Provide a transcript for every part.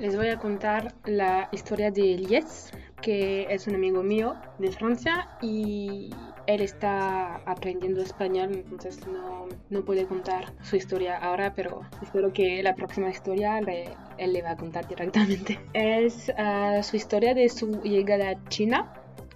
Les voy a contar la historia de Elias, que es un amigo mío de Francia y él está aprendiendo español, entonces no, no puede contar su historia ahora, pero espero que la próxima historia él le va a contar directamente. Es ah, su historia de su llegada a China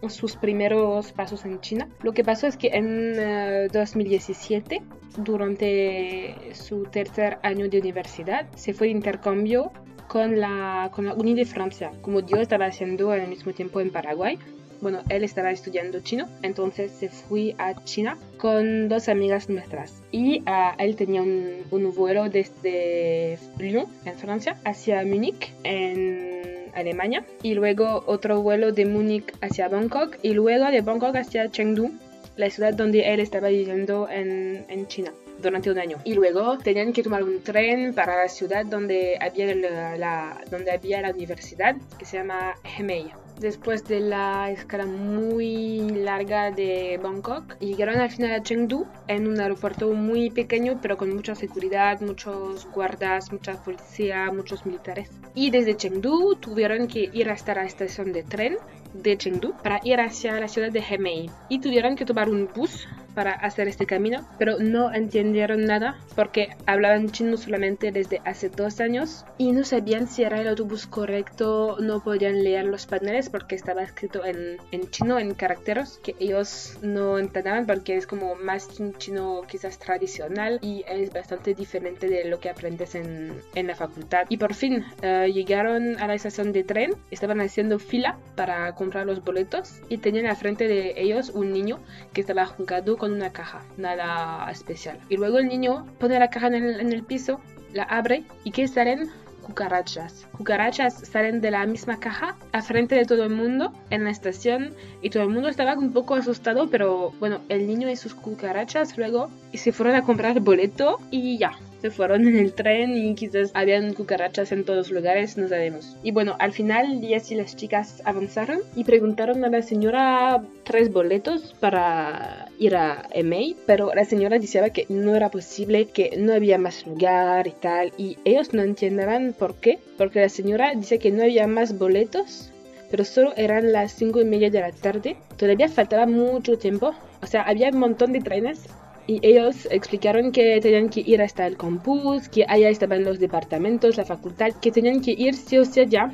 sus primeros pasos en China. Lo que pasó es que en 2017, eh, durante su tercer año de universidad, se fue de intercambio con la, con la Uni de Francia, como yo estaba haciendo al mismo tiempo en Paraguay. Bueno, él estaba estudiando chino, entonces se fue a China con dos amigas nuestras. Y uh, él tenía un, un vuelo desde Lyon, en Francia, hacia Múnich, en Alemania, y luego otro vuelo de Múnich hacia Bangkok, y luego de Bangkok hacia Chengdu, la ciudad donde él estaba viviendo en, en China durante un año. Y luego tenían que tomar un tren para la ciudad donde había la, donde había la universidad, que se llama Hemei. Después de la escala muy larga de Bangkok, llegaron al final a Chengdu en un aeropuerto muy pequeño pero con mucha seguridad, muchos guardas, mucha policía, muchos militares. Y desde Chengdu tuvieron que ir hasta la estación de tren de Chengdu para ir hacia la ciudad de Hemei y tuvieron que tomar un bus para hacer este camino, pero no entendieron nada porque hablaban chino solamente desde hace dos años y no sabían si era el autobús correcto, no podían leer los paneles porque estaba escrito en, en chino, en caracteres que ellos no entendían porque es como más chino quizás tradicional y es bastante diferente de lo que aprendes en, en la facultad. Y por fin eh, llegaron a la estación de tren, estaban haciendo fila para comprar los boletos y tenían al frente de ellos un niño que estaba jugando con una caja, nada especial. Y luego el niño pone la caja en el, piso, la abre y ¿qué salen? cucarachas. Cucarachas salen de la misma caja a frente de todo el mundo en la estación y todo el mundo estaba un poco asustado, pero bueno, el niño y sus cucarachas luego y se fueron a comprar boleto y ya, se fueron en el tren y quizás habían cucarachas en todos lugares, no sabemos. Y bueno, al final Díaz y las chicas avanzaron y preguntaron a la señora tres boletos para ir a EMEI, pero la señora decía que no era posible, que no había más lugar y tal, y ellos no entendían por qué, porque la señora dice que no había más boletos pero solo eran las cinco y media de la tarde. Todavía faltaba mucho tiempo. O sea, había un montón de trenes, y ellos explicaron que tenían que ir hasta el campus, que allá estaban los departamentos, la facultad, que tenían que ir sí o sí allá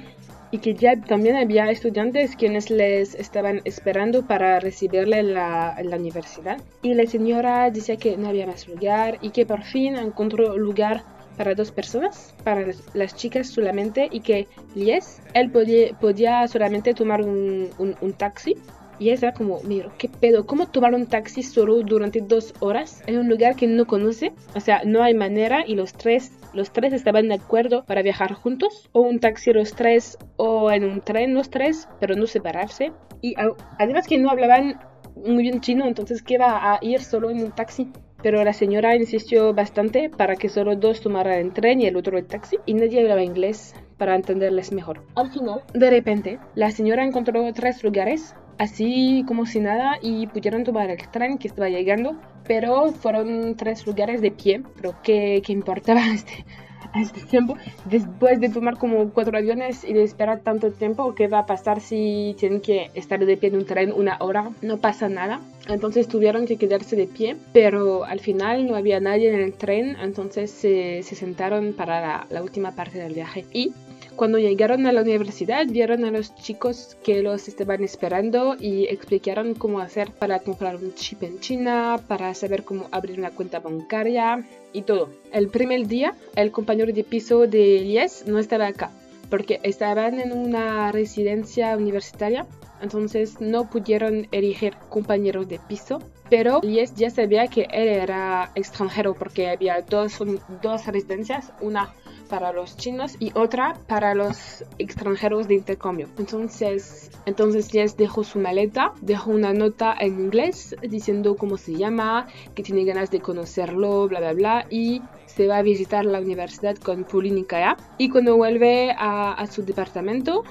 y que ya también había estudiantes quienes les estaban esperando para recibirle en la, en la universidad. Y la señora decía que no había más lugar y que por fin encontró lugar para dos personas, para las chicas solamente, y que Lies, él podía, podía solamente tomar un, un, un taxi y ella como, mira, ¿qué pedo? ¿Cómo tomar un taxi solo durante dos horas en un lugar que no conoce? O sea, no hay manera y los tres, los tres estaban de acuerdo para viajar juntos. O un taxi los tres o en un tren los tres, pero no separarse. Y además que no hablaban muy bien chino, entonces ¿qué va a ir solo en un taxi? Pero la señora insistió bastante para que solo dos tomaran el tren y el otro el taxi, y nadie hablaba inglés para entenderles mejor. Al final, de repente, la señora encontró tres lugares así como si nada y pudieron tomar el tren que estaba llegando, pero fueron tres lugares de pie, pero ¿qué, qué importaba este, a este tiempo? Después de tomar como cuatro aviones y de esperar tanto tiempo, ¿qué va a pasar si tienen que estar de pie en un tren una hora? No pasa nada. Entonces tuvieron que quedarse de pie, pero al final no había nadie en el tren, entonces se, se sentaron para la, la última parte del viaje. Y cuando llegaron a la universidad, vieron a los chicos que los estaban esperando y explicaron cómo hacer para comprar un chip en China, para saber cómo abrir una cuenta bancaria y todo. El primer día, el compañero de piso de Lies no estaba acá porque estaban en una residencia universitaria, entonces no pudieron elegir compañeros de piso. Pero Lies ya sabía que él era extranjero porque había dos, dos residencias, una para los chinos y otra para los extranjeros de intercambio. Entonces, entonces Jess dejó su maleta, dejó una nota en inglés diciendo cómo se llama, que tiene ganas de conocerlo, bla, bla, bla, y se va a visitar la universidad con Pauline y Kaya. Y cuando vuelve a, su departamento,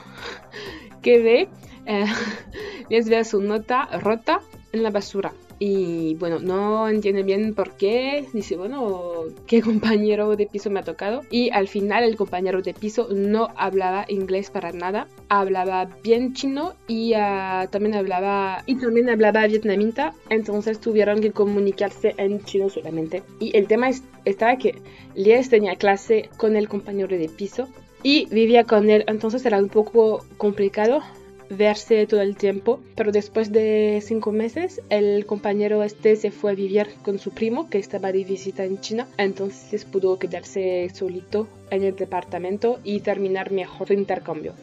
que ve, eh, les ve su nota rota en la basura. Y bueno, no entiende bien por qué. Dice, bueno, ¿qué compañero de piso me ha tocado? Y al final el compañero de piso no hablaba inglés para nada, hablaba bien chino y ah, también hablaba y también hablaba vietnamita, entonces tuvieron que comunicarse en chino solamente. Y el tema estaba que Lies tenía clase con el compañero de piso y vivía con él, entonces era un poco complicado verse todo el tiempo, pero después de cinco meses el compañero este se fue a vivir con su primo que estaba de visita en China, entonces pudo quedarse solito en el departamento y terminar mejor intercambio.